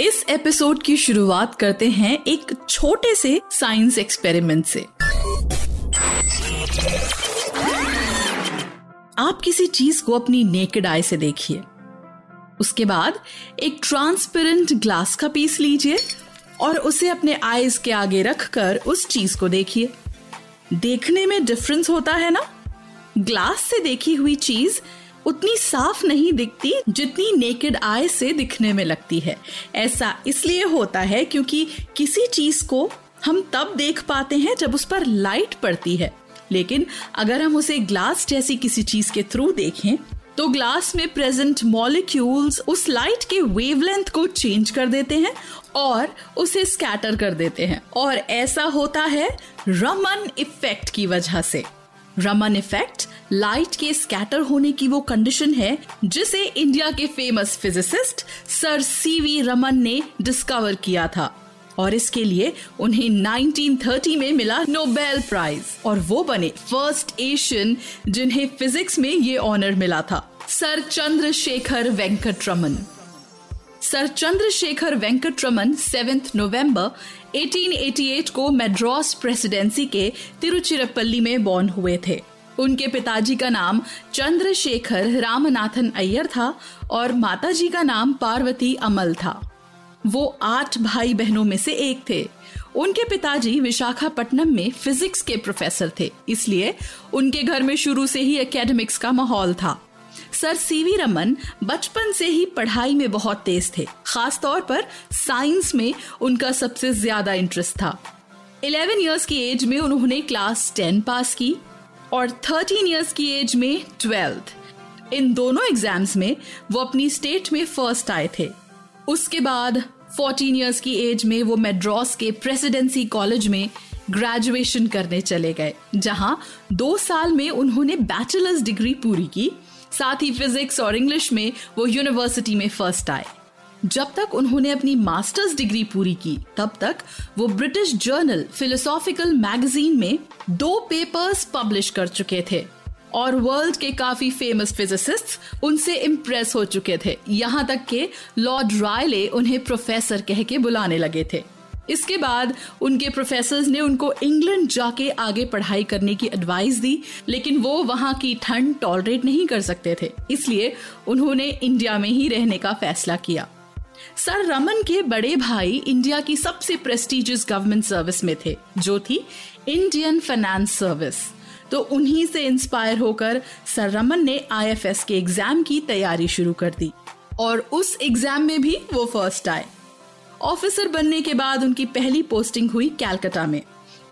इस एपिसोड की शुरुआत करते हैं एक छोटे से साइंस एक्सपेरिमेंट से। आप किसी चीज़ को अपनी नेकेड आई से देखिए। उसके बाद एक ट्रांसपेरेंट ग्लास का पीस लीजिए और उसे अपने आईज के आगे रखकर उस चीज़ को देखिए। देखने में डिफरेंस होता है ना? ग्लास से देखी हुई चीज़ उतनी साफ़ नहीं दिखती जितनी नेकेड आई से दिखने में लगती है। ऐसा इसलिए होता है क्योंकि किसी चीज़ को हम तब देख पाते हैं जब उस पर लाइट पड़ती है। लेकिन अगर हम उसे ग्लास जैसी किसी चीज़ के थ्रू देखें तो ग्लास में प्रेजेंट मॉलिक्यूल्स उस लाइट के वेवलेंथ को चेंज कर देते हैं और उसे स्कैटर कर देते हैं। और ऐसा होता है रमन इफ़ेक्ट की वजह से। रमन इफ़ेक्ट लाइट के स्कैटर होने की वो कंडीशन है, जिसे इंडिया के famous physicist sir CV Raman ने डिस्कवर किया था। और इसके लिए उन्हें 1930 में मिला नोबेल प्राइज और वो बने फ़र्स्ट एशियन जिन्हें फिजिक्स में ये ऑनर मिला था sir Chandrasekhara Venkata Raman sir Chandrasekhara Venkata Raman seventh November 1888 को मेड्रॉस प्रेसिडेंसी के तिरुचिरपल्ली में बॉर्न हुए थे। उनके पिताजी का नाम चंद्रशेखर रामनाथन अय्यर था और माताजी का नाम पार्वती अमल था। वो आठ भाई बहनों में से एक थे। उनके पिताजी विशाखापट्टनम में फिजिक्स के प्रोफेसर थे, इसलिए उनके घर में शुरू से ही एकेडमिक्स का माहौल था। सर सीवी रमन बचपन से ही पढ़ाई में बहुत तेज थे खास तौर पर साइंस में उनका सबसे ज़्यादा इंटरेस्ट था। 11 इयर्स की एज में उन्होंने क्लास 10 पास की। और 13 इयर्स की एज में ट्वेल्थ इन दोनों एग्ज़ाम्स में वो अपनी स्टेट में फ़र्स्ट आए थे. उसके बाद 14 इयर्स की एज में वो मेड्रॉस के प्रेसिडेंसी कॉलेज में ग्रेजुएशन करने चले गए, जहाँ दो साल में उन्होंने बैचलर्स डिग्री पूरी की, साथ ही फिजिक्स और इंग्लिश में वो यूनिवर्सिटी में फ़र्स्ट आए। जब तक उन्होंने अपनी मास्टर्स डिग्री पूरी की, तब तक वो ब्रिटिश जर्नल फिलोसॉफिकल मैगजीन में दो पेपर्स पब्लिश कर चुके थे और वर्ल्ड के काफ़ी फ़ेमस फिजिसिस्ट उनसे इम्प्रेस हो चुके थे। यहाँ तक के लॉर्ड रायले उन्हें प्रोफेसर कह के बुलाने लगे थे। इसके बाद उनके प्रोफेसर्स ने उनको इंग्लैंड जाके आगे पढ़ाई करने की एडवाइस दी, लेकिन वो वहाँ की ठंड टॉलरेट नहीं कर सकते थे। इसलिए उन्होंने इंडिया में ही रहने का फैसला किया। सर रमन के बड़े भाई इंडिया की सबसे प्रेस्टिजियस गवर्नमेंट सर्विस में थे, जो थी इंडियन फाइनेंस सर्विस तो उन्हीं से इंस्पायर होकर सर रमन ने आईएफएस के एग्ज़ाम की तैयारी शुरू कर दी और उस एग्ज़ाम में भी वो फ़र्स्ट आए। ऑफिसर बनने के बाद उनकी पहली पोस्टिंग हुई कैलकाटा में।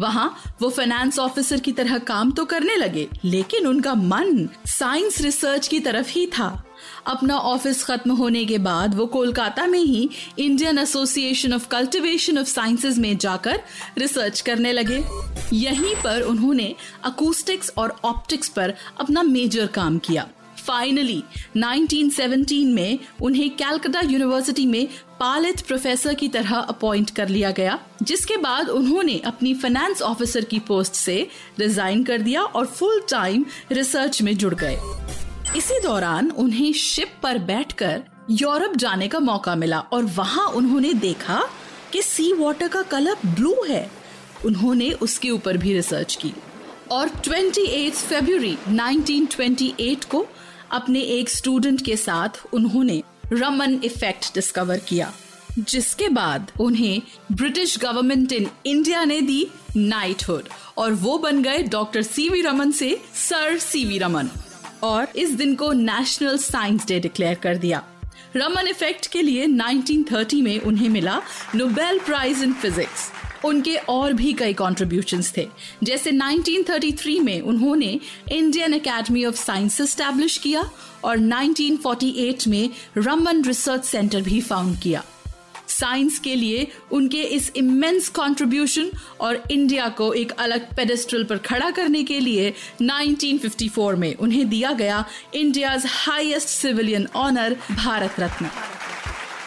वहाँ वो फाइनेंस ऑफिसर की तरह काम तो करने लगे, लेकिन उनका मन साइंस रिसर्च की तरफ़ ही था। अपना ऑफ़िस खत्म होने के बाद वो कोलकाता में ही Indian association of cultivation of sciences में जाकर रिसर्च करने लगे। यहीं पर उन्होंने अकूस्टिक्स और ऑप्टिक्स पर अपना मेजर काम किया। फाइनली 1917 में उन्हें कैलकाटा यूनिवर्सिटी में पालित प्रोफेसर की तरह अपॉइंट कर लिया गया, जिसके बाद उन्होंने अपनी फाइनेंस ऑफिसर की पोस्ट से रिजाइन कर दिया और फुल टाइम रिसर्च में जुड़ गए। इसी दौरान उन्हें शिप पर बैठकर यूरोप जाने का मौका मिला और वहाँ उन्होंने देखा कि सी वाटर का कलर ब्लू है। उन्होंने उसके ऊपर भी रिसर्च की और 28 फरवरी 1928 को अपने एक स्टूडेंट के साथ उन्होंने रमन इफ़ेक्ट डिस्कवर किया, जिसके बाद उन्हें ब्रिटिश गवर्नमेंट इन इंडिया ने दी नाइटहुड और वो बन गए डॉक्टर सीवी रमन से सर सीवी रमन और इस दिन को नेशनल साइंस डे डिक्लेयर कर दिया। रमन इफ़ेक्ट के लिए 1930 में उन्हें मिला नोबेल प्राइज इन फिजिक्स उनके और भी कई कॉन्ट्रीब्यूशंस थे। जैसे 1933 में उन्होंने Indian academy of science establish किया और 1948 में रमन रिसर्च सेंटर भी फाउंड किया। साइंस के लिए उनके इस इमेंस कंट्रीब्यूशन और इंडिया को एक अलग पेडेस्ट्रल पर खड़ा करने के लिए 1954 में उन्हें दिया गया India's highest civilian honour Bharat Ratna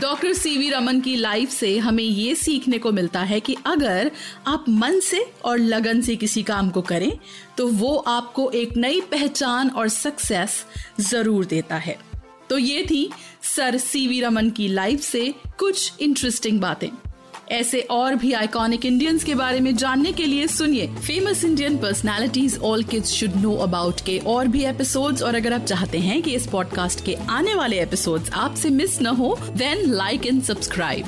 doctor CV Raman की लाइफ से हमें ये सीखने को मिलता है कि अगर आप मन से और लगन से किसी काम को करें तो वो आपको एक नई पहचान और सक्सेस ज़रूर देता है। तो ये थी सर सीवी रमन की लाइफ से कुछ इंटरेस्टिंग बातें। ऐसे और भी आइकॉनिक इंडियंस के बारे में जानने के लिए सुनिए famous Indian personalities all kids should know about के और भी एपिसोड्स और अगर आप चाहते हैं कि इस पॉडकास्ट के आने वाले एपिसोड्स आपसे मिस न हो देन लाइक एंड सब्सक्राइब